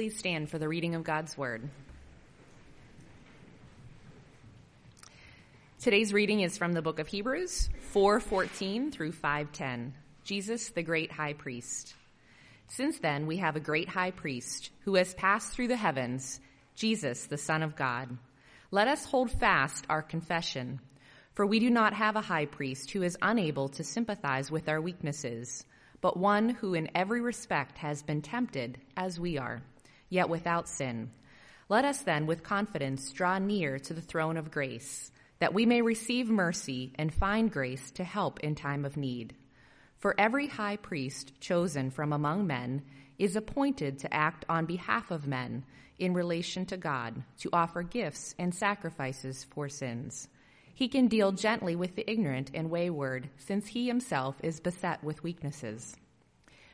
Please stand for the reading of God's Word. Today's reading is from the book of Hebrews 4:14 through 5:10. Jesus, the great high priest. Since then, we have a great high priest who has passed through the heavens, Jesus, the Son of God. Let us hold fast our confession, for we do not have a high priest who is unable to sympathize with our weaknesses, but one who in every respect has been tempted as we are yet without sin. Let us then, with confidence, draw near to the throne of grace, that we may receive mercy and find grace to help in time of need. For every high priest chosen from among men is appointed to act on behalf of men in relation to God, to offer gifts and sacrifices for sins. He can deal gently with the ignorant and wayward, since he himself is beset with weaknesses.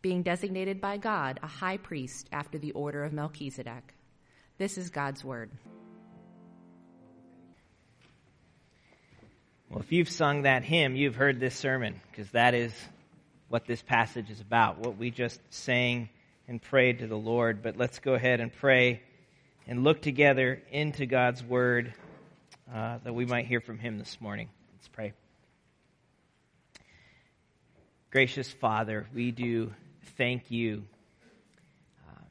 being designated by God a high priest after the order of Melchizedek. This is God's word. Well, if you've sung that hymn, you've heard this sermon, because that is what this passage is about, what we just sang and prayed to the Lord. But let's go ahead and pray and look together into God's word uh, that we might hear from Him this morning. Let's pray. Gracious Father, we do thank you um,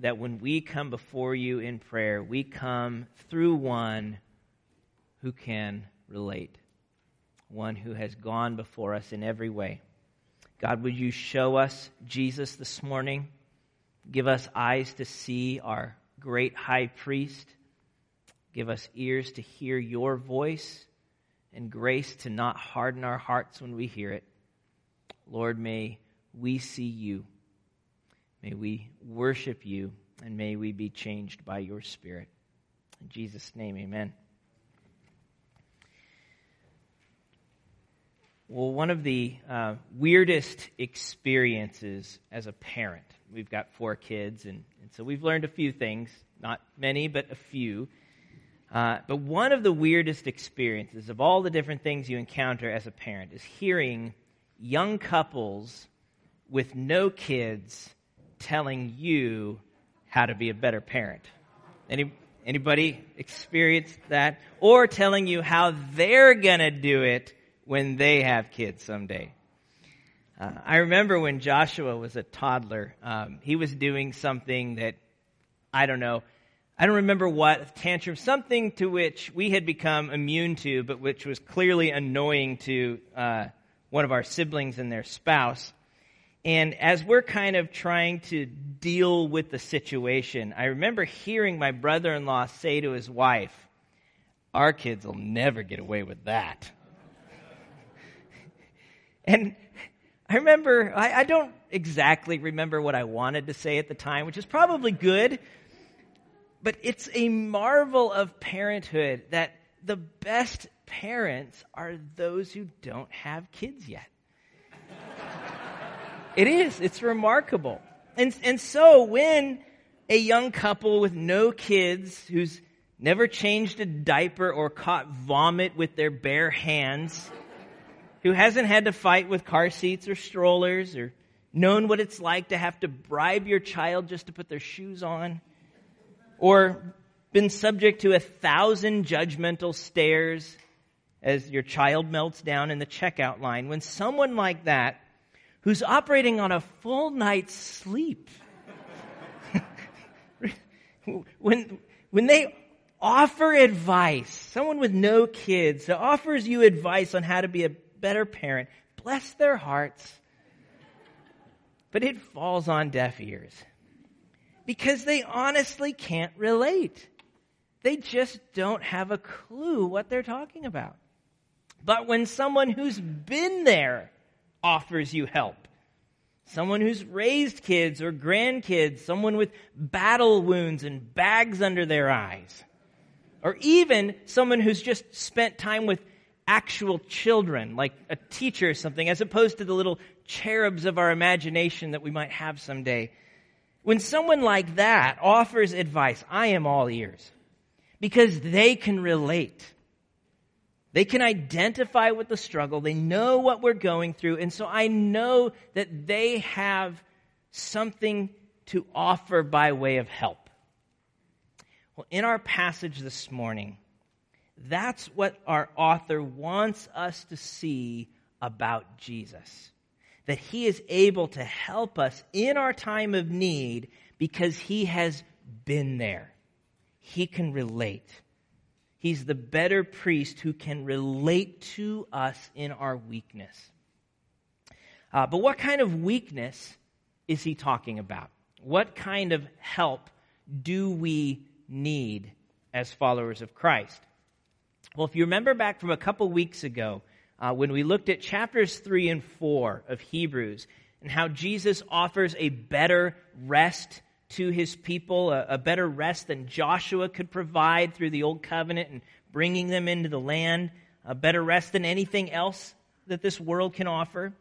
that when we come before you in prayer, we come through one who can relate, one who has gone before us in every way. God, would you show us Jesus this morning? Give us eyes to see our great high priest. Give us ears to hear your voice and grace to not harden our hearts when we hear it. Lord, may we see you. May we worship you, and may we be changed by your Spirit. In Jesus' name, amen. Well, one of the uh, weirdest experiences as a parent, we've got four kids, and, and, so we've learned a few things, not many, but a few. Uh, but one of the weirdest experiences of all the different things you encounter as a parent is hearing young couples with no kids telling you how to be a better parent. Any, anybody experienced that? Or telling you how they're gonna do it when they have kids someday. Uh, I remember when Joshua was a toddler, um, he was doing something that, I don't know, I don't remember what, tantrum, something to which we had become immune to, but which was clearly annoying to uh, one of our siblings and their spouse. And as we're kind of trying to deal with the situation, I remember hearing my brother in law say to his wife, Our kids will never get away with that. and I remember, I, I, don't exactly remember what I wanted to say at the time, which is probably good, but it's a marvel of parenthood that the best parents are those who don't have kids yet. It is. It's remarkable. And, and so when a young couple with no kids who's never changed a diaper or caught vomit with their bare hands, who hasn't had to fight with car seats or strollers or known what it's like to have to bribe your child just to put their shoes on, or been subject to a thousand judgmental stares as your child melts down in the checkout line, when someone like that who's operating on a full night's sleep. when, when they offer advice, someone with no kids that offers you advice on how to be a better parent, bless their hearts. But it falls on deaf ears because they honestly can't relate. They just don't have a clue what they're talking about. But when someone who's been there offers you help, someone who's raised kids or grandkids, someone with battle wounds and bags under their eyes, or even someone who's just spent time with actual children, like a teacher or something, as opposed to the little cherubs of our imagination that we might have someday. When someone like that offers advice, I am all ears because they can relate. They can identify with the struggle. They know what we're going through. And so I know that they have something to offer by way of help. Well, in our passage this morning, that's what our author wants us to see about Jesus. That he is able to help us in our time of need because he has been there. He can relate. He's the better priest who can relate to us in our weakness. Uh, but what kind of weakness is he talking about? What kind of help do we need as followers of Christ? Well, if you remember back from a couple weeks ago, uh, when we looked at chapters 3 and 4 of Hebrews, and how Jesus offers a better rest to his people, a, a, better rest than Joshua could provide through the old covenant and bringing them into the land, a better rest than anything else that this world can offer.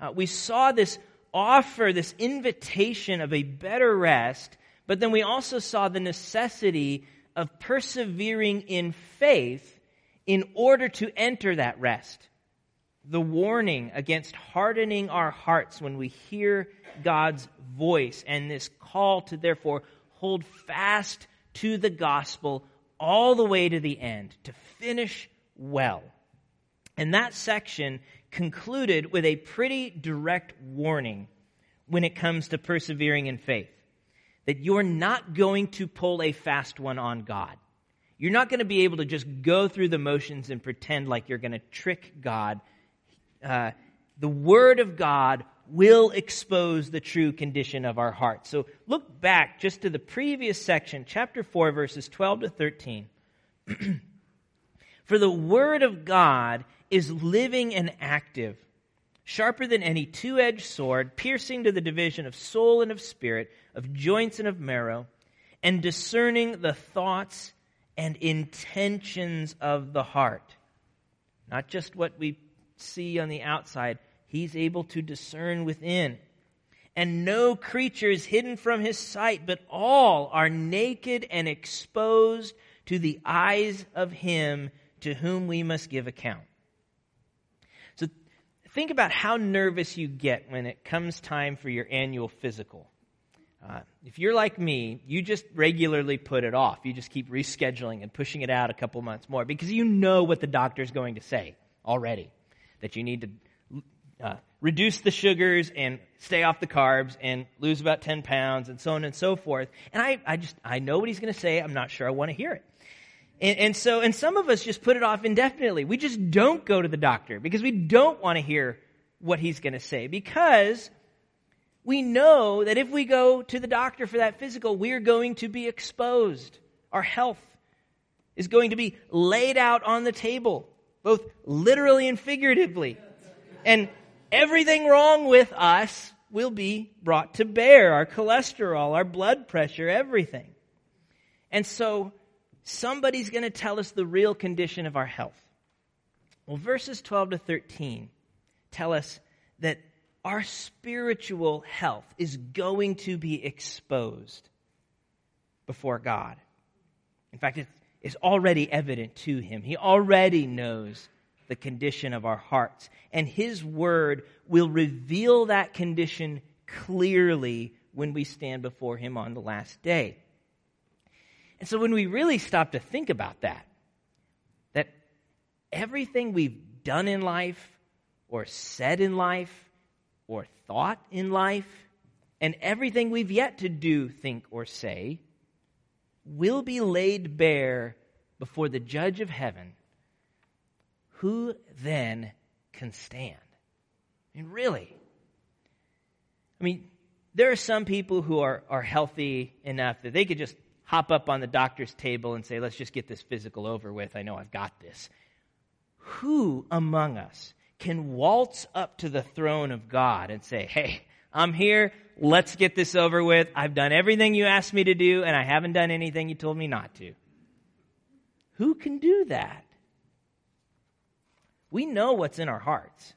Uh, we saw this offer, this invitation of a better rest, but then we also saw the necessity of persevering in faith in order to enter that rest. The warning against hardening our hearts when we hear God's voice and this call to therefore hold fast to the gospel all the way to the end, to finish well. And that section concluded with a pretty direct warning when it comes to persevering in faith that you're not going to pull a fast one on God. You're not going to be able to just go through the motions and pretend like you're going to trick God. Uh, the Word of God will expose the true condition of our hearts. So look back just to the previous section, chapter 4, verses 12 to 13. For the Word of God is living and active, sharper than any two edged sword, piercing to the division of soul and of spirit, of joints and of marrow, and discerning the thoughts and intentions of the heart. Not just what we see on the outside, He's able to discern within. And no creature is hidden from his sight, but all are naked and exposed to the eyes of him to whom we must give account. So think about how nervous you get when it comes time for your annual physical. Uh, if you're like me, you just regularly put it off. You just keep rescheduling and pushing it out a couple months more because you know what the doctor's going to say already. That you need to uh, reduce the sugars and stay off the carbs and lose about 10 pounds and so on and so forth. And I, I just, I know what he's going to say. I'm not sure I want to hear it. And, and so, and some of us just put it off indefinitely. We just don't go to the doctor because we don't want to hear what he's going to say because we know that if we go to the doctor for that physical, we're going to be exposed. Our health is going to be laid out on the table, both literally and figuratively. And everything wrong with us will be brought to bear our cholesterol, our blood pressure, everything. And so somebody's going to tell us the real condition of our health. Well, verses 12 to 13 tell us that our spiritual health is going to be exposed before God. In fact, it's already evident to Him. He already knows the condition of our hearts. And His Word will reveal that condition clearly when we stand before Him on the last day. And so when we really stop to think about that, that everything we've done in life, or said in life, or thought in life, and everything we've yet to do, think, or say, will be laid bare before the judge of heaven, who then can stand? I mean, really? I mean, there are some people who are, are healthy enough that they could just hop up on the doctor's table and say, let's just get this physical over with. I know I've got this. Who among us can waltz up to the throne of God and say, hey, I'm here. Let's get this over with. I've done everything you asked me to do, and I haven't done anything you told me not to. Who can do that? We know what's in our hearts.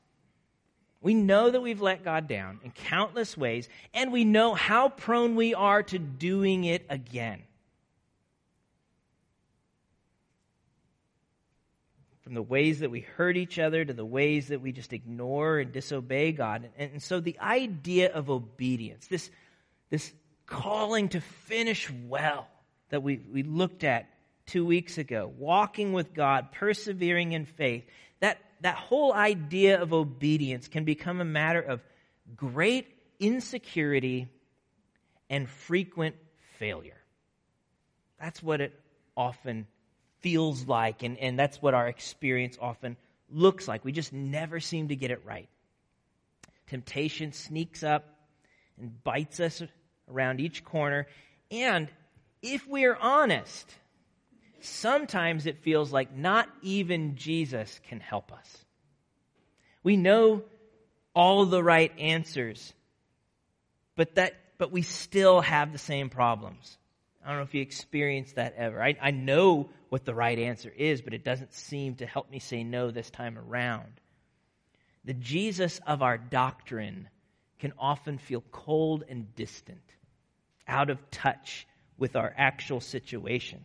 We know that we've let God down in countless ways, and we know how prone we are to doing it again. From the ways that we hurt each other to the ways that we just ignore and disobey God. And, and so the idea of obedience, this, this calling to finish well that we, we looked at two weeks ago, walking with God, persevering in faith, that, that whole idea of obedience can become a matter of great insecurity and frequent failure. That's what it often feels like, and, and that's what our experience often looks like. We just never seem to get it right. Temptation sneaks up and bites us around each corner. And if we're honest, sometimes it feels like not even Jesus can help us. We know all the right answers, but that but we still have the same problems. I don't know if you experienced that ever. I, I know what the right answer is, but it doesn't seem to help me say no this time around. The Jesus of our doctrine can often feel cold and distant, out of touch with our actual situation.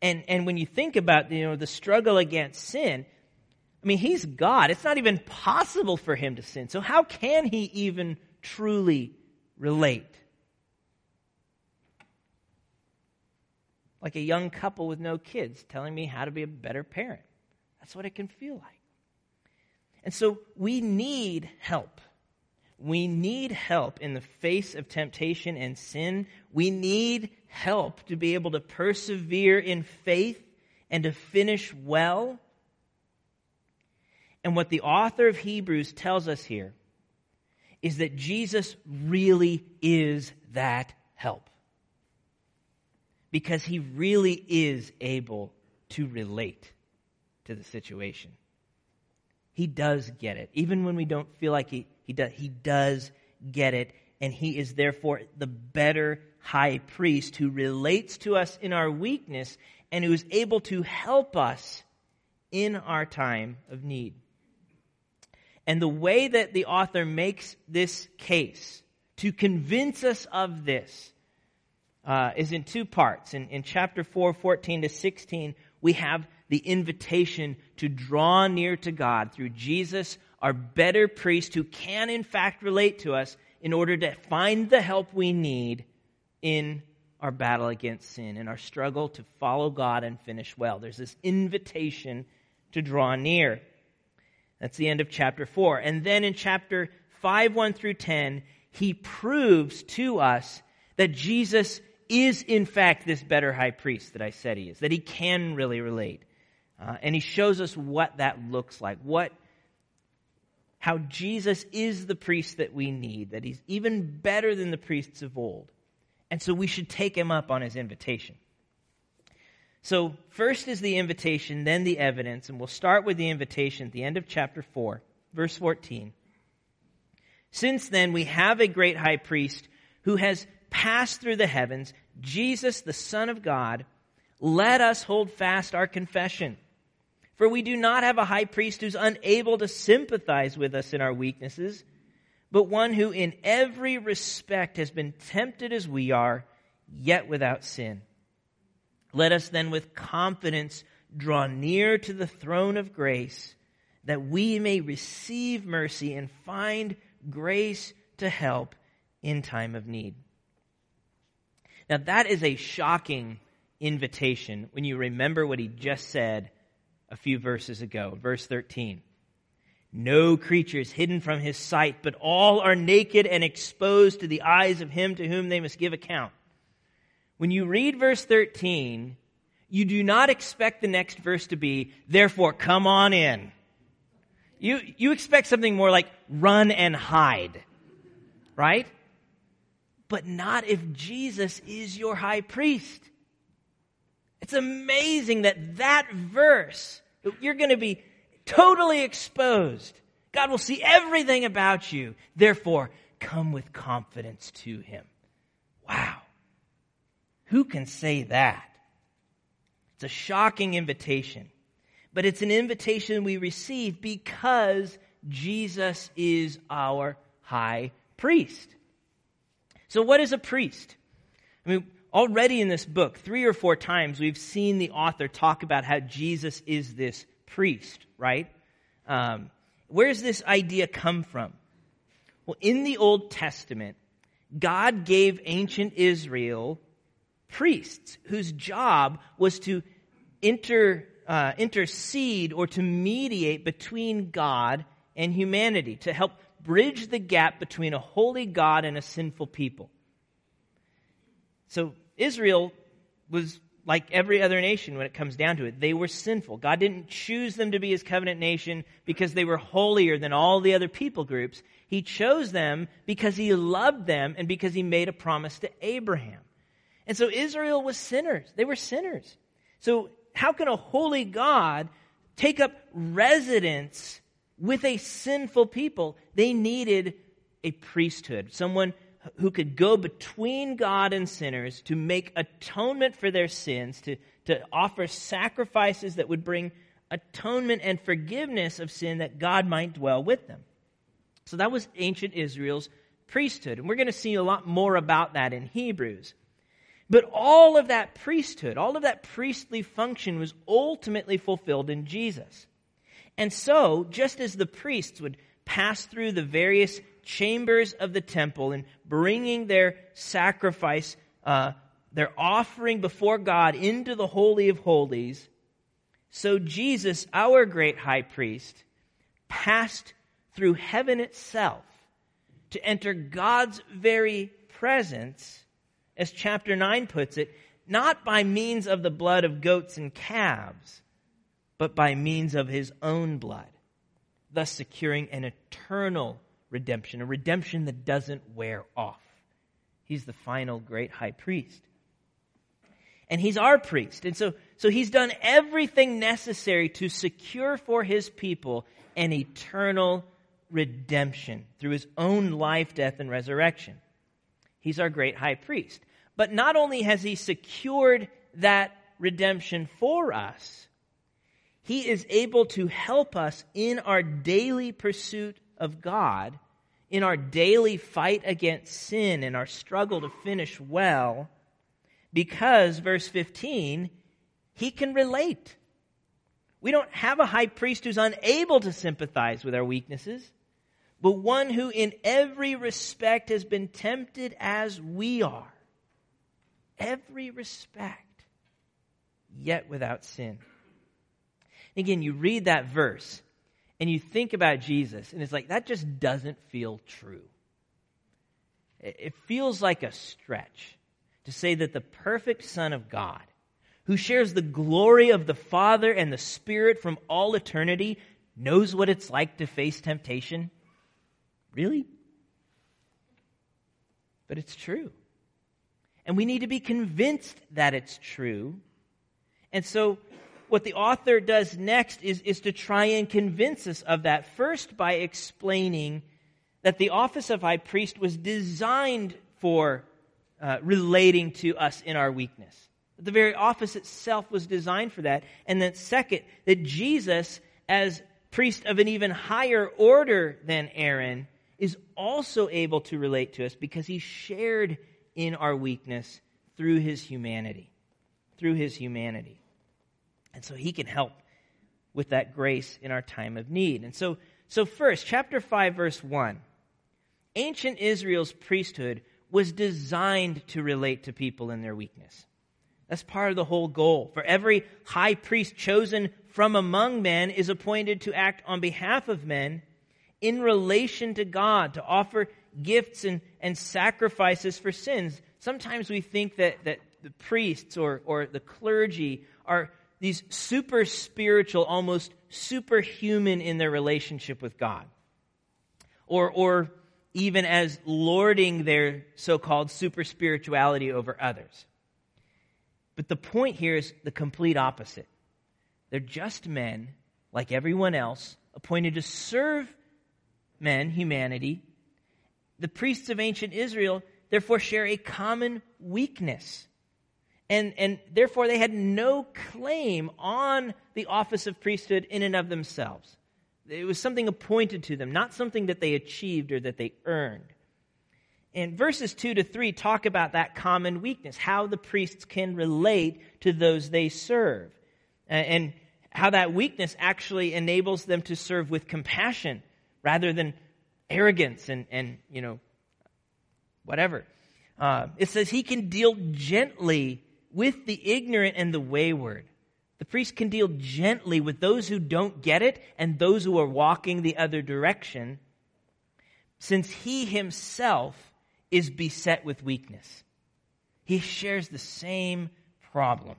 And, and when you think about you know, the struggle against sin, I mean, he's God. It's not even possible for him to sin. So, how can he even truly relate? Like a young couple with no kids telling me how to be a better parent. That's what it can feel like. And so, we need help. We need help in the face of temptation and sin. We need help to be able to persevere in faith and to finish well. And what the author of Hebrews tells us here is that Jesus really is that help. Because he really is able to relate to the situation. He does get it. Even when we don't feel like he, he does, he does get it. And he is therefore the better high priest who relates to us in our weakness and who is able to help us in our time of need. And the way that the author makes this case to convince us of this uh, is in two parts. In, in chapter 4, 14 to 16, we have the invitation to draw near to God through Jesus, our better priest, who can in fact relate to us in order to find the help we need in our battle against sin, and our struggle to follow God and finish well. There's this invitation to draw near. That's the end of chapter 4. And then in chapter 5, 1 through 10, he proves to us that Jesus is, in fact, this better high priest that I said he is, that he can really relate. Uh, and he shows us what that looks like, what, how Jesus is the priest that we need, that he's even better than the priests of old. And so we should take him up on his invitation. So, first is the invitation, then the evidence, and we'll start with the invitation at the end of chapter 4, verse 14. Since then, we have a great high priest who has passed through the heavens, Jesus, the Son of God. Let us hold fast our confession. For we do not have a high priest who's unable to sympathize with us in our weaknesses but one who in every respect has been tempted as we are, yet without sin. Let us then with confidence draw near to the throne of grace that we may receive mercy and find grace to help in time of need. Now that is a shocking invitation when you remember what he just said a few verses ago, verse 13. No creature is hidden from his sight, but all are naked and exposed to the eyes of him to whom they must give account. When you read verse 13, you do not expect the next verse to be, therefore come on in. You, you expect something more like run and hide, right? But not if Jesus is your high priest. It's amazing that that verse, you're going to be totally exposed. God will see everything about you. Therefore, come with confidence to him. Wow. Who can say that? It's a shocking invitation, but it's an invitation we receive because Jesus is our high priest. So, what is a priest? I mean, already in this book, three or four times, we've seen the author talk about how Jesus is this priest, right? Um, where's this idea come from? Well, in the Old Testament, God gave ancient Israel priests whose job was to inter, uh, intercede or to mediate between God and humanity, to help bridge the gap between a holy God and a sinful people. So Israel was like every other nation when it comes down to it. They were sinful. God didn't choose them to be his covenant nation because they were holier than all the other people groups. He chose them because he loved them and because he made a promise to Abraham. And so Israel was sinners. They were sinners. So how can a holy God take up residence with a sinful people? They needed a priesthood, someone who could go between God and sinners to make atonement for their sins, to, to offer sacrifices that would bring atonement and forgiveness of sin that God might dwell with them. So that was ancient Israel's priesthood. And we're going to see a lot more about that in Hebrews. But all of that priesthood, all of that priestly function was ultimately fulfilled in Jesus. And so, just as the priests would pass through the various chambers of the temple and bringing their sacrifice, uh, their offering before God into the Holy of Holies, so Jesus, our great high priest, passed through heaven itself to enter God's very presence as chapter 9 puts it, not by means of the blood of goats and calves, but by means of his own blood, thus securing an eternal redemption, a redemption that doesn't wear off. He's the final great high priest. And he's our priest. And so, so he's done everything necessary to secure for his people an eternal redemption through his own life, death, and resurrection. He's our great high priest. But not only has he secured that redemption for us, he is able to help us in our daily pursuit of God, in our daily fight against sin, and our struggle to finish well, because, verse 15, he can relate. We don't have a high priest who's unable to sympathize with our weaknesses, but one who in every respect has been tempted as we are every respect, yet without sin. Again, you read that verse and you think about Jesus, and it's like, that just doesn't feel true. It feels like a stretch to say that the perfect Son of God, who shares the glory of the Father and the Spirit from all eternity, knows what it's like to face temptation? Really? But it's true. And we need to be convinced that it's true. And so, what the author does next is, is to try and convince us of that, first by explaining that the office of high priest was designed for uh, relating to us in our weakness. The very office itself was designed for that. And then, second, that Jesus, as priest of an even higher order than Aaron, is also able to relate to us because he shared in our weakness through his humanity. Through his humanity. And so he can help with that grace in our time of need. And so, so first, chapter 5, verse 1. Ancient Israel's priesthood was designed to relate to people in their weakness. That's part of the whole goal. For every high priest chosen from among men is appointed to act on behalf of men in relation to God, to offer gifts and, and sacrifices for sins. Sometimes we think that, that the priests or, or the clergy are these super spiritual, almost superhuman in their relationship with God. Or, or even as lording their so called super spirituality over others. But the point here is the complete opposite. They're just men, like everyone else, appointed to serve men, humanity. The priests of ancient Israel, therefore, share a common weakness. And, and therefore, they had no claim on the office of priesthood in and of themselves. It was something appointed to them, not something that they achieved or that they earned. And verses 2 to 3 talk about that common weakness, how the priests can relate to those they serve, and how that weakness actually enables them to serve with compassion rather than arrogance and, and you know, whatever. Uh, it says he can deal gently with the ignorant and the wayward. The priest can deal gently with those who don't get it and those who are walking the other direction, since he himself is beset with weakness. He shares the same problem.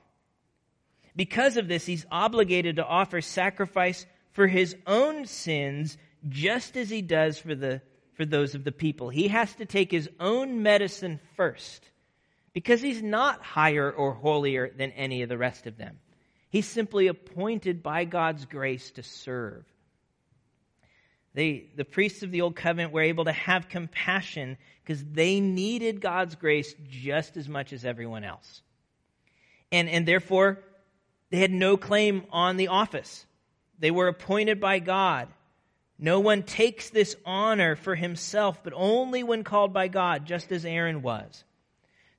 Because of this, he's obligated to offer sacrifice for his own sins just as he does for, the, for those of the people. He has to take his own medicine first because he's not higher or holier than any of the rest of them. He's simply appointed by God's grace to serve. They, the priests of the Old Covenant were able to have compassion because they needed God's grace just as much as everyone else. And, and therefore, they had no claim on the office. They were appointed by God. No one takes this honor for himself, but only when called by God, just as Aaron was.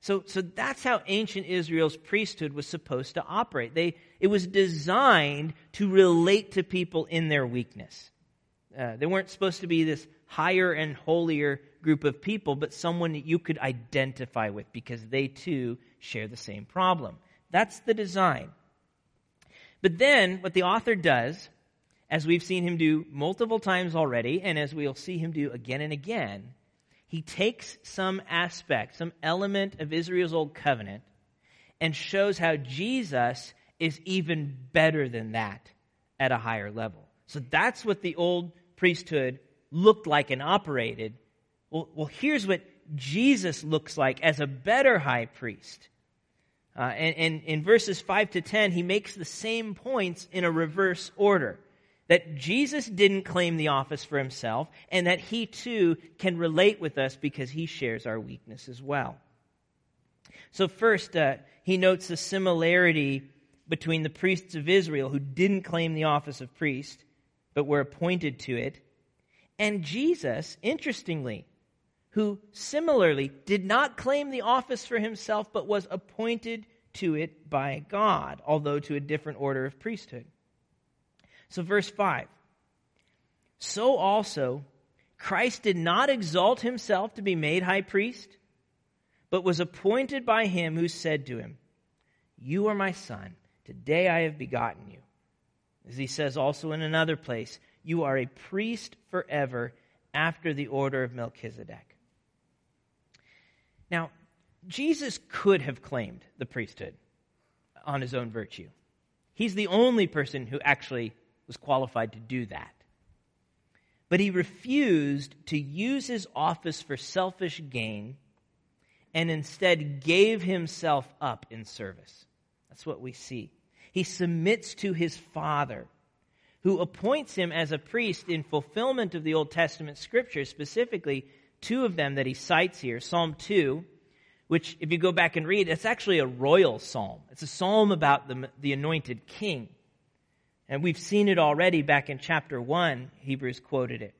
So, so that's how ancient Israel's priesthood was supposed to operate. They, it was designed to relate to people in their weakness. Uh, they weren't supposed to be this higher and holier group of people, but someone that you could identify with because they too share the same problem. That's the design. But then, what the author does, as we've seen him do multiple times already, and as we'll see him do again and again, he takes some aspect, some element of Israel's old covenant, and shows how Jesus is even better than that at a higher level. So that's what the old priesthood looked like and operated. Well, well here's what Jesus looks like as a better high priest. Uh, and, and in verses 5 to 10, he makes the same points in a reverse order that Jesus didn't claim the office for himself, and that he too can relate with us because he shares our weakness as well. So, first, uh, he notes the similarity between the priests of Israel who didn't claim the office of priest, but were appointed to it, and Jesus, interestingly, who similarly did not claim the office for himself, but was appointed to it by God, although to a different order of priesthood. So, verse 5 So also, Christ did not exalt himself to be made high priest, but was appointed by him who said to him, You are my son, today I have begotten you. As he says also in another place, You are a priest forever after the order of Melchizedek. Now, Jesus could have claimed the priesthood on his own virtue. He's the only person who actually was qualified to do that. But he refused to use his office for selfish gain and instead gave himself up in service. That's what we see. He submits to his Father, who appoints him as a priest in fulfillment of the Old Testament scriptures, specifically two of them that he cites here Psalm 2, which, if you go back and read, it's actually a royal psalm. It's a psalm about the, the anointed king. And we've seen it already back in chapter 1. Hebrews quoted it.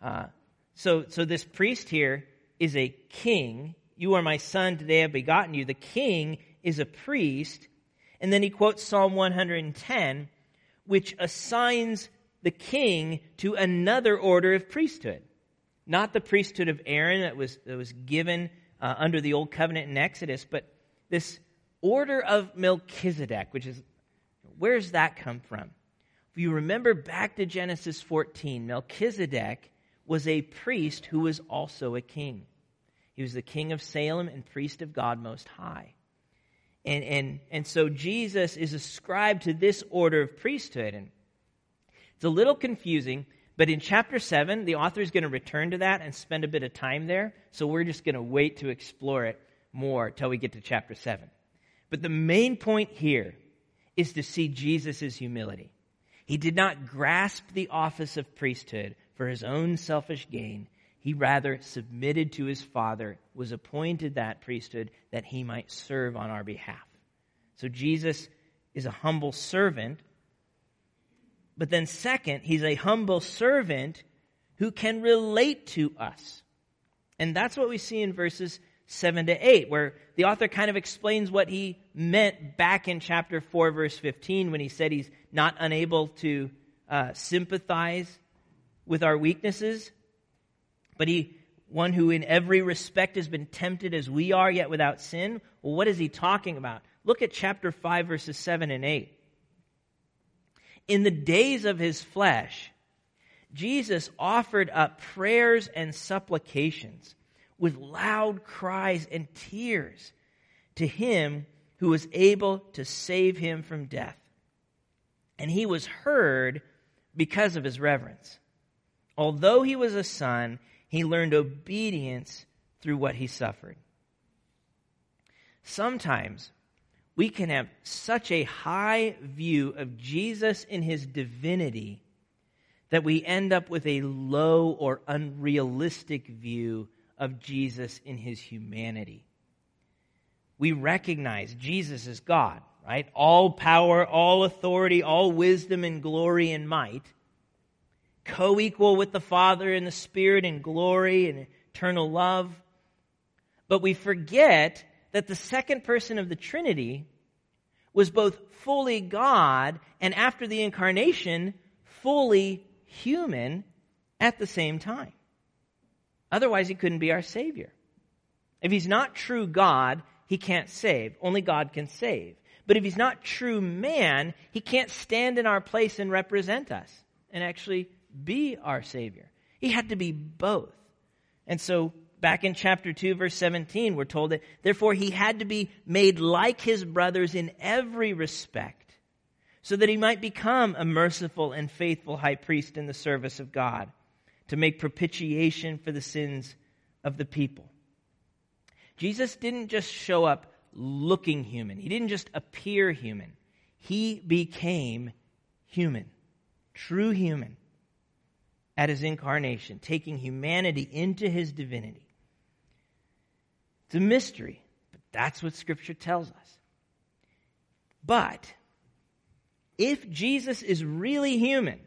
Uh, so, so this priest here is a king. You are my son, today I have begotten you. The king is a priest. And then he quotes Psalm 110, which assigns the king to another order of priesthood. Not the priesthood of Aaron that was, that was given uh, under the old covenant in Exodus, but this order of Melchizedek, which is where does that come from? If you remember back to Genesis 14, Melchizedek was a priest who was also a king. He was the king of Salem and priest of God Most High. And, and, and so Jesus is ascribed to this order of priesthood. And it's a little confusing, but in chapter 7, the author is going to return to that and spend a bit of time there. So we're just going to wait to explore it more till we get to chapter 7. But the main point here is to see Jesus' humility. He did not grasp the office of priesthood for his own selfish gain. He rather submitted to his Father, was appointed that priesthood that he might serve on our behalf. So Jesus is a humble servant. But then, second, he's a humble servant who can relate to us. And that's what we see in verses 7 to 8, where the author kind of explains what he meant back in chapter 4, verse 15, when he said he's not unable to uh, sympathize with our weaknesses but he, one who in every respect has been tempted as we are, yet without sin. Well, what is he talking about? Look at chapter 5, verses 7 and 8. In the days of his flesh, Jesus offered up prayers and supplications with loud cries and tears to him who was able to save him from death. And he was heard because of his reverence. Although he was a son, he learned obedience through what he suffered. Sometimes we can have such a high view of Jesus in his divinity that we end up with a low or unrealistic view of Jesus in his humanity. We recognize Jesus is God, right? All power, all authority, all wisdom and glory and might co equal with the Father and the Spirit in glory and eternal love. But we forget that the second person of the Trinity was both fully God and after the incarnation, fully human at the same time. Otherwise, he couldn't be our Savior. If he's not true God, he can't save. Only God can save. But if he's not true man, he can't stand in our place and represent us and actually be our Savior. He had to be both. And so, back in chapter 2, verse 17, we're told that therefore he had to be made like his brothers in every respect, so that he might become a merciful and faithful high priest in the service of God, to make propitiation for the sins of the people. Jesus didn't just show up looking human, he didn't just appear human, he became human, true human at his incarnation, taking humanity into his divinity. It's a mystery, but that's what Scripture tells us. But if Jesus is really human,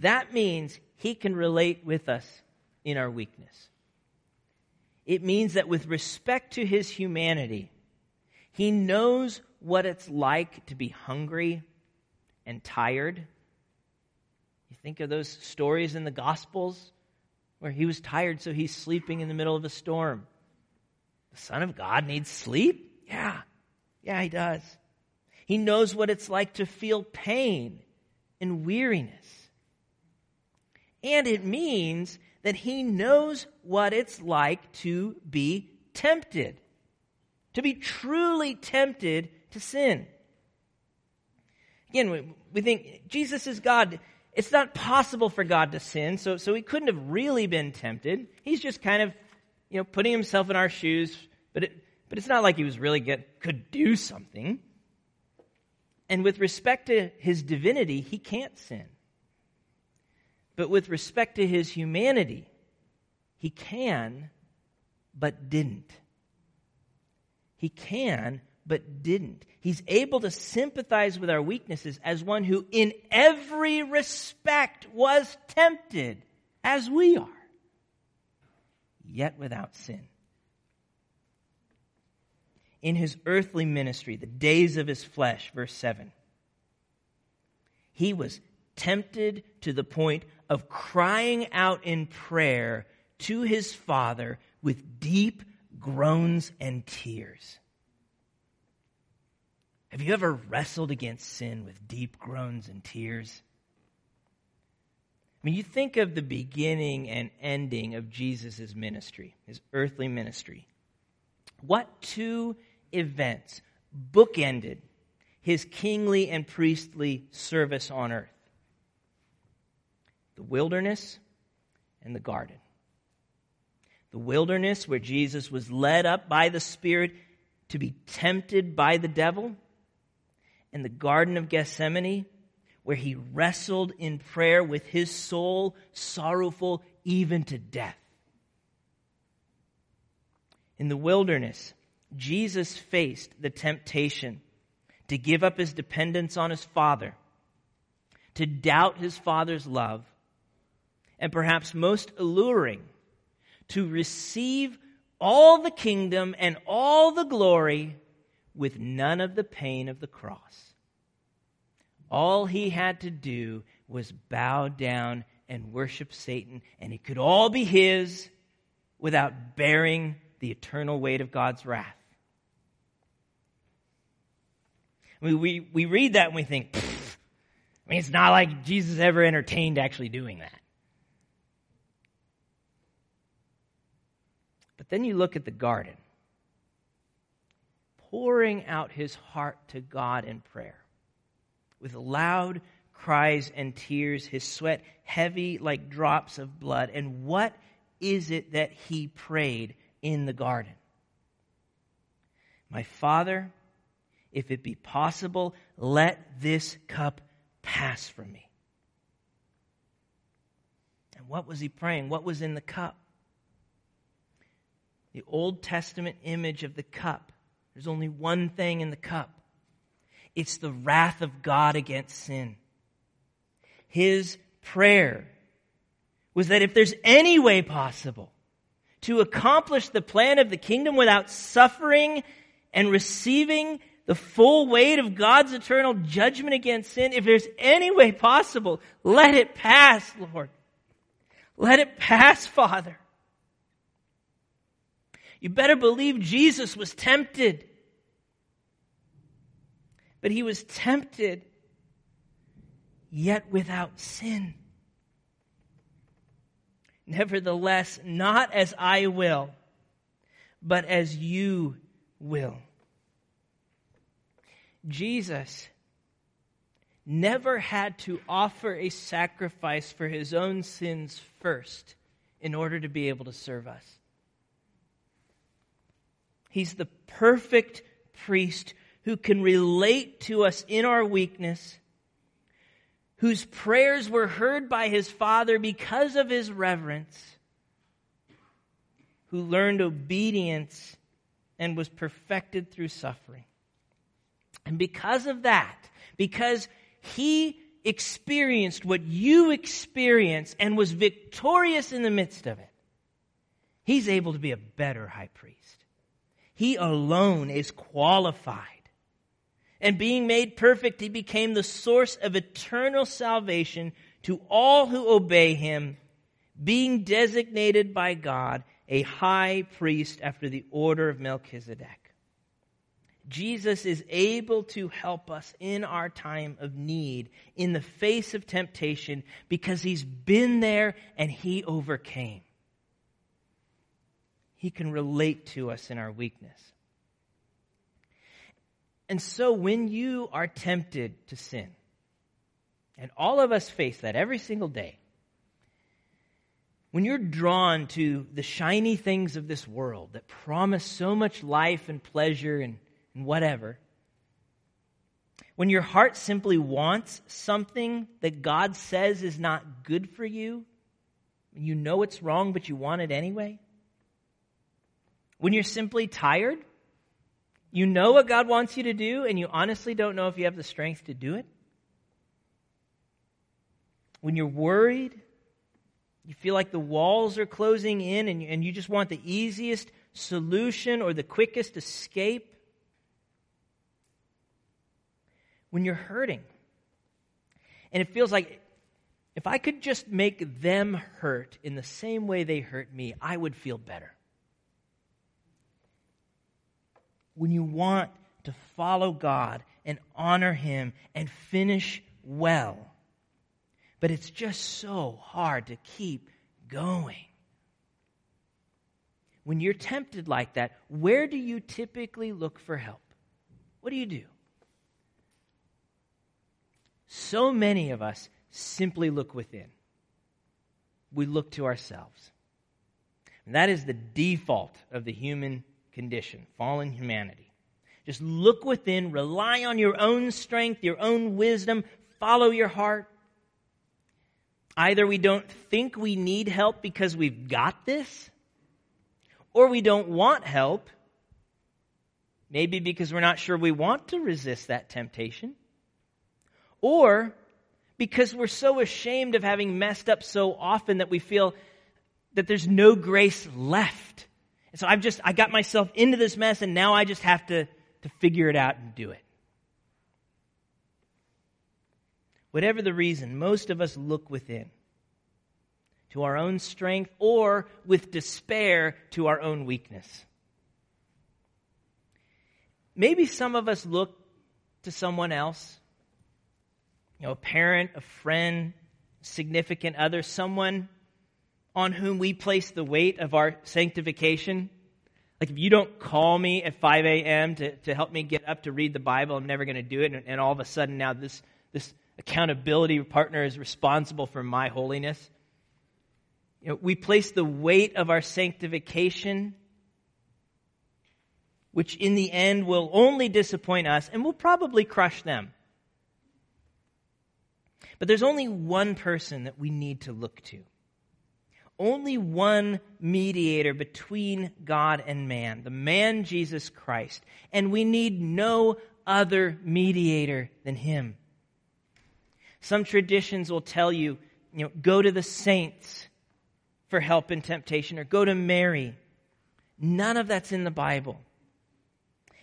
that means he can relate with us in our weakness. It means that with respect to his humanity, he knows what it's like to be hungry and tired you think of those stories in the Gospels where he was tired, so he's sleeping in the middle of a storm. The Son of God needs sleep? Yeah. Yeah, he does. He knows what it's like to feel pain and weariness. And it means that he knows what it's like to be tempted, to be truly tempted to sin. Again, we, think Jesus is God it's not possible for God to sin, so, so he couldn't have really been tempted. He's just kind of, you know, putting himself in our shoes, but it, but it's not like he was really could do something. And with respect to his divinity, he can't sin. But with respect to his humanity, he can, but didn't. He can, but didn't. He's able to sympathize with our weaknesses as one who, in every respect, was tempted as we are, yet without sin. In his earthly ministry, the days of his flesh, verse 7, he was tempted to the point of crying out in prayer to his Father with deep groans and tears. Have you ever wrestled against sin with deep groans and tears? I mean, you think of the beginning and ending of Jesus' ministry, his earthly ministry. What two events bookended his kingly and priestly service on earth the wilderness and the garden. The wilderness, where Jesus was led up by the Spirit to be tempted by the devil, and the Garden of Gethsemane, where he wrestled in prayer with his soul sorrowful even to death. In the wilderness, Jesus faced the temptation to give up his dependence on his Father, to doubt his Father's love, and perhaps most alluring, to receive all the kingdom and all the glory with none of the pain of the cross. All he had to do was bow down and worship Satan, and it could all be his without bearing the eternal weight of God's wrath. We, we, we read that and we think, I mean, it's not like Jesus ever entertained actually doing that. But then you look at the garden, pouring out his heart to God in prayer with loud cries and tears, his sweat heavy like drops of blood. And what is it that he prayed in the garden? My Father, if it be possible, let this cup pass from me. And what was he praying? What was in the cup? The Old Testament image of the cup. There's only one thing in the cup it's the wrath of God against sin. His prayer was that if there's any way possible to accomplish the plan of the kingdom without suffering and receiving the full weight of God's eternal judgment against sin, if there's any way possible, let it pass, Lord. Let it pass, Father. You better believe Jesus was tempted. But he was tempted, yet without sin. Nevertheless, not as I will, but as you will. Jesus never had to offer a sacrifice for his own sins first in order to be able to serve us. He's the perfect priest who can relate to us in our weakness, whose prayers were heard by his Father because of his reverence, who learned obedience and was perfected through suffering. And because of that, because he experienced what you experience and was victorious in the midst of it, he's able to be a better high priest. He alone is qualified. And being made perfect, he became the source of eternal salvation to all who obey him, being designated by God a high priest after the order of Melchizedek. Jesus is able to help us in our time of need, in the face of temptation, because he's been there and he overcame. He can relate to us in our weakness. And so when you are tempted to sin, and all of us face that every single day, when you're drawn to the shiny things of this world that promise so much life and pleasure and and whatever. When your heart simply wants something that God says is not good for you, and you know it's wrong, but you want it anyway. When you're simply tired, you know what God wants you to do, and you honestly don't know if you have the strength to do it. When you're worried, you feel like the walls are closing in, and you, and you just want the easiest solution or the quickest escape. when you're hurting. And it feels like if I could just make them hurt in the same way they hurt me, I would feel better. When you want to follow God and honor Him and finish well, but it's just so hard to keep going. when you're tempted like that, where do you typically look for help? What do you do? So many of us simply look within. We look to ourselves. And that is the default of the human condition, fallen humanity. Just look within, rely on your own strength, your own wisdom, follow your heart. Either we don't think we need help because we've got this, or we don't want help, maybe because we're not sure we want to resist that temptation, or because we're so ashamed of having messed up so often that we feel that there's no grace left. And so I've just, I got myself into this mess and now I just have to, to figure it out and do it. Whatever the reason, most of us look within to our own strength or with despair to our own weakness. Maybe some of us look to someone else, you know, a parent, a friend, significant other, someone on whom we place the weight of our sanctification. Like if you don't call me at 5 a.m. To, to help me get up to read the Bible, I'm never going to do it. And, and all of a sudden now this, this accountability partner is responsible for my holiness. You know, we place the weight of our sanctification, which in the end will only disappoint us and will probably crush them. But there's only one person that we need to look to only one mediator between God and man, the man Jesus Christ. And we need no other mediator than him. Some traditions will tell you, you know, go to the saints for help in temptation or go to Mary. None of that's in the Bible.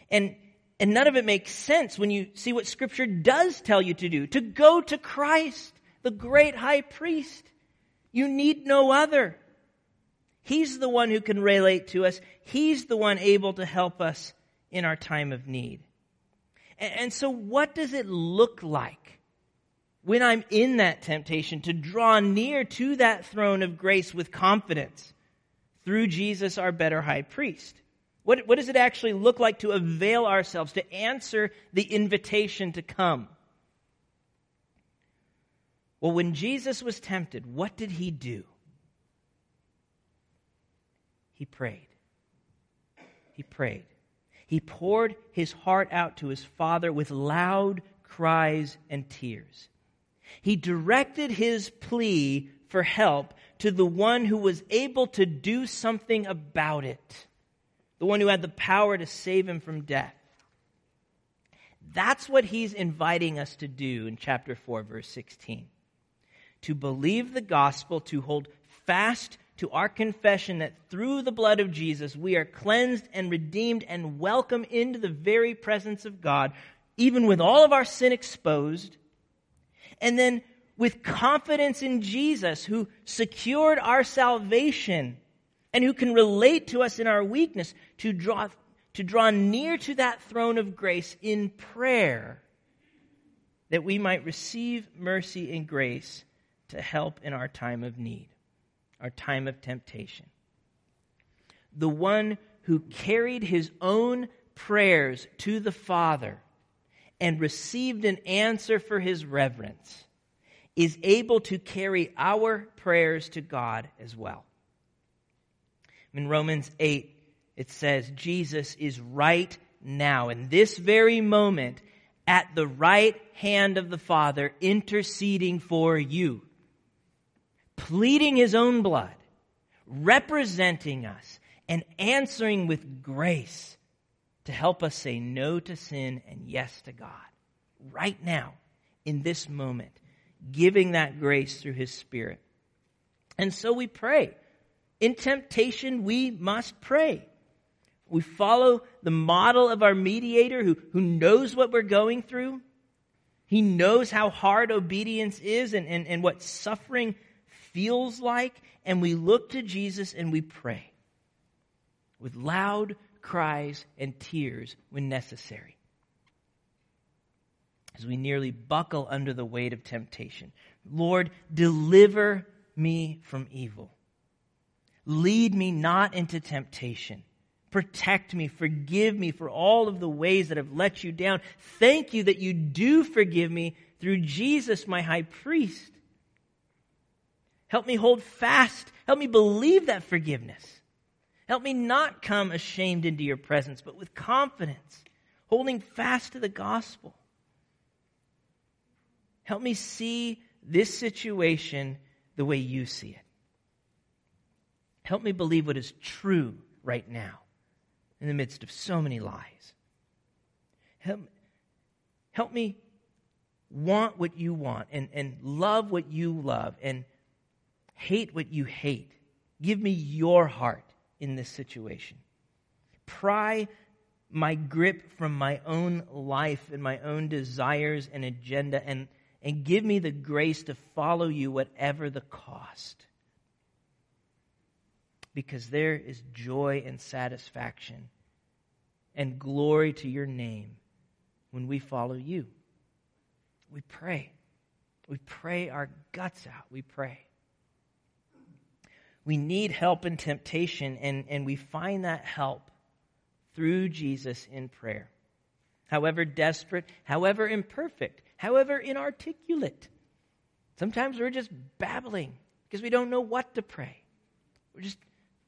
And and none of it makes sense when you see what scripture does tell you to do, to go to Christ, the great high priest. You need no other. He's the one who can relate to us. He's the one able to help us in our time of need. And, so what does it look like when I'm in that temptation to draw near to that throne of grace with confidence through Jesus, our better high priest? What, what does it actually look like to avail ourselves, to answer the invitation to come? Well, when Jesus was tempted, what did he do? He prayed. He prayed. He poured his heart out to his Father with loud cries and tears. He directed his plea for help to the one who was able to do something about it, the one who had the power to save him from death. That's what he's inviting us to do in chapter 4, verse 16 to believe the gospel, to hold fast to our confession that through the blood of Jesus we are cleansed and redeemed and welcome into the very presence of God, even with all of our sin exposed. And then with confidence in Jesus, who secured our salvation and who can relate to us in our weakness, to draw, to draw near to that throne of grace in prayer that we might receive mercy and grace to help in our time of need, our time of temptation. The one who carried his own prayers to the Father and received an answer for his reverence is able to carry our prayers to God as well. In Romans 8, it says, Jesus is right now, in this very moment, at the right hand of the Father, interceding for you pleading his own blood, representing us, and answering with grace to help us say no to sin and yes to God. Right now, in this moment, giving that grace through his Spirit. And so we pray. In temptation, we must pray. We follow the model of our mediator who, who knows what we're going through. He knows how hard obedience is and, and, and what suffering feels like, and we look to Jesus and we pray with loud cries and tears when necessary. As we nearly buckle under the weight of temptation. Lord, deliver me from evil. Lead me not into temptation. Protect me, forgive me for all of the ways that have let you down. Thank you that you do forgive me through Jesus, my high priest. Help me hold fast. Help me believe that forgiveness. Help me not come ashamed into your presence, but with confidence, holding fast to the gospel. Help me see this situation the way you see it. Help me believe what is true right now in the midst of so many lies. Help, help me want what you want and, and love what you love and hate what you hate. Give me your heart in this situation. Pry my grip from my own life and my own desires and agenda and, and give me the grace to follow you whatever the cost because there is joy and satisfaction and glory to your name when we follow you. We pray. We pray our guts out. We pray. We need help in temptation, and, and we find that help through Jesus in prayer. However desperate, however imperfect, however inarticulate. Sometimes we're just babbling because we don't know what to pray. We're just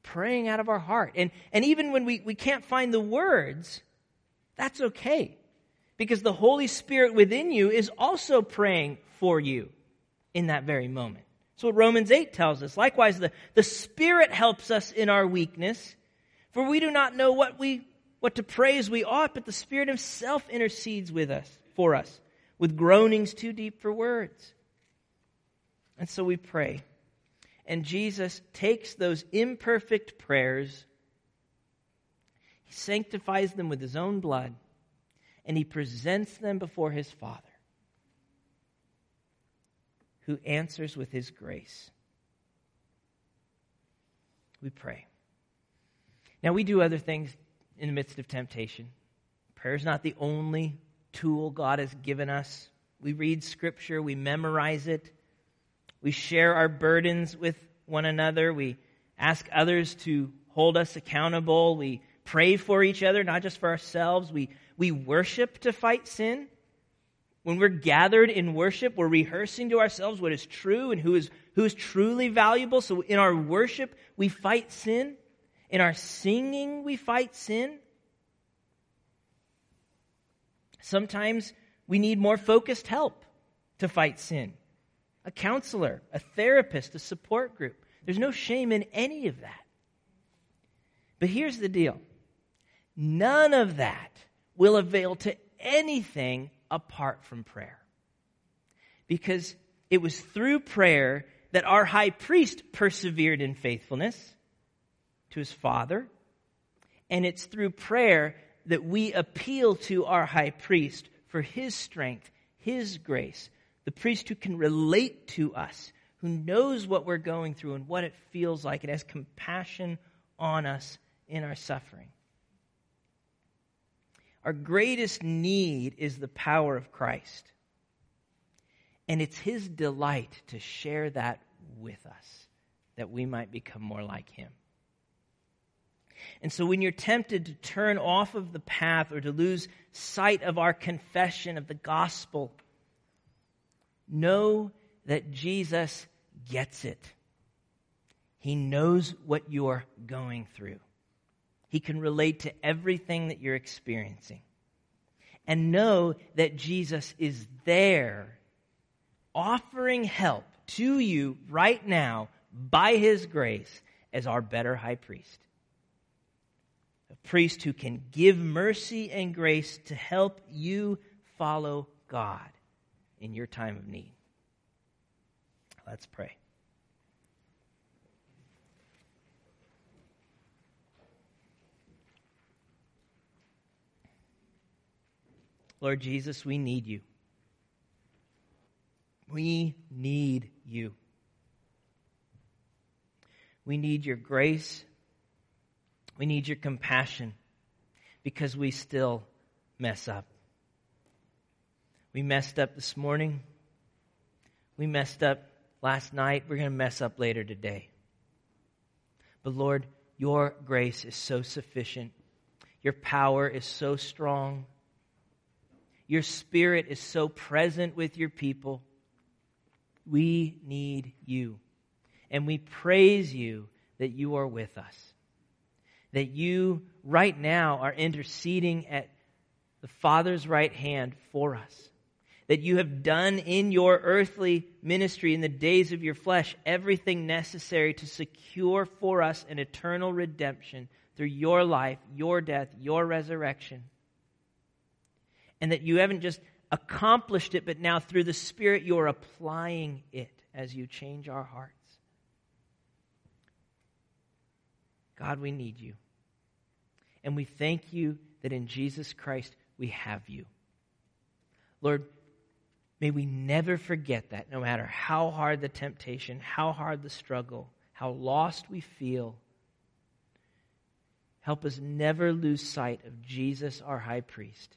praying out of our heart. And, and even when we, we can't find the words, that's okay. Because the Holy Spirit within you is also praying for you in that very moment. That's what Romans 8 tells us. Likewise, the, the Spirit helps us in our weakness, for we do not know what we what to praise we ought, but the Spirit Himself intercedes with us for us with groanings too deep for words. And so we pray. And Jesus takes those imperfect prayers, he sanctifies them with his own blood, and he presents them before his Father, who answers with his grace. We pray. Now, we do other things in the midst of temptation. Prayer is not the only tool God has given us. We read Scripture, we memorize it, we share our burdens with one another. We ask others to hold us accountable. We pray for each other, not just for ourselves. We, we worship to fight sin. When we're gathered in worship, we're rehearsing to ourselves what is true and who is, who is truly valuable. So in our worship, we fight sin. In our singing, we fight sin. Sometimes we need more focused help to fight sin a counselor, a therapist, a support group. There's no shame in any of that. But here's the deal none of that will avail to anything apart from prayer. Because it was through prayer that our high priest persevered in faithfulness to his father. And it's through prayer that we appeal to our high priest for his strength, his grace, the priest who can relate to us, who knows what we're going through and what it feels like, and has compassion on us in our suffering. Our greatest need is the power of Christ. And it's his delight to share that with us, that we might become more like him. And so when you're tempted to turn off of the path or to lose sight of our confession of the gospel, know that Jesus gets it. He knows what you're going through. He can relate to everything that you're experiencing. And know that Jesus is there offering help to you right now by his grace as our better high priest. A priest who can give mercy and grace to help you follow God in your time of need. Let's pray. Lord Jesus, we need you. We need you. We need your grace. We need your compassion because we still mess up. We messed up this morning. We messed up last night. We're going to mess up later today. But Lord, your grace is so sufficient. Your power is so strong. Your spirit is so present with your people. We need you. And we praise you that you are with us. That you, right now, are interceding at the Father's right hand for us. That you have done in your earthly ministry in the days of your flesh everything necessary to secure for us an eternal redemption through your life, your death, your resurrection. And that you haven't just accomplished it, but now through the Spirit you're applying it as you change our hearts. God, we need you. And we thank you that in Jesus Christ we have you. Lord, may we never forget that, no matter how hard the temptation, how hard the struggle, how lost we feel. Help us never lose sight of Jesus, our high priest.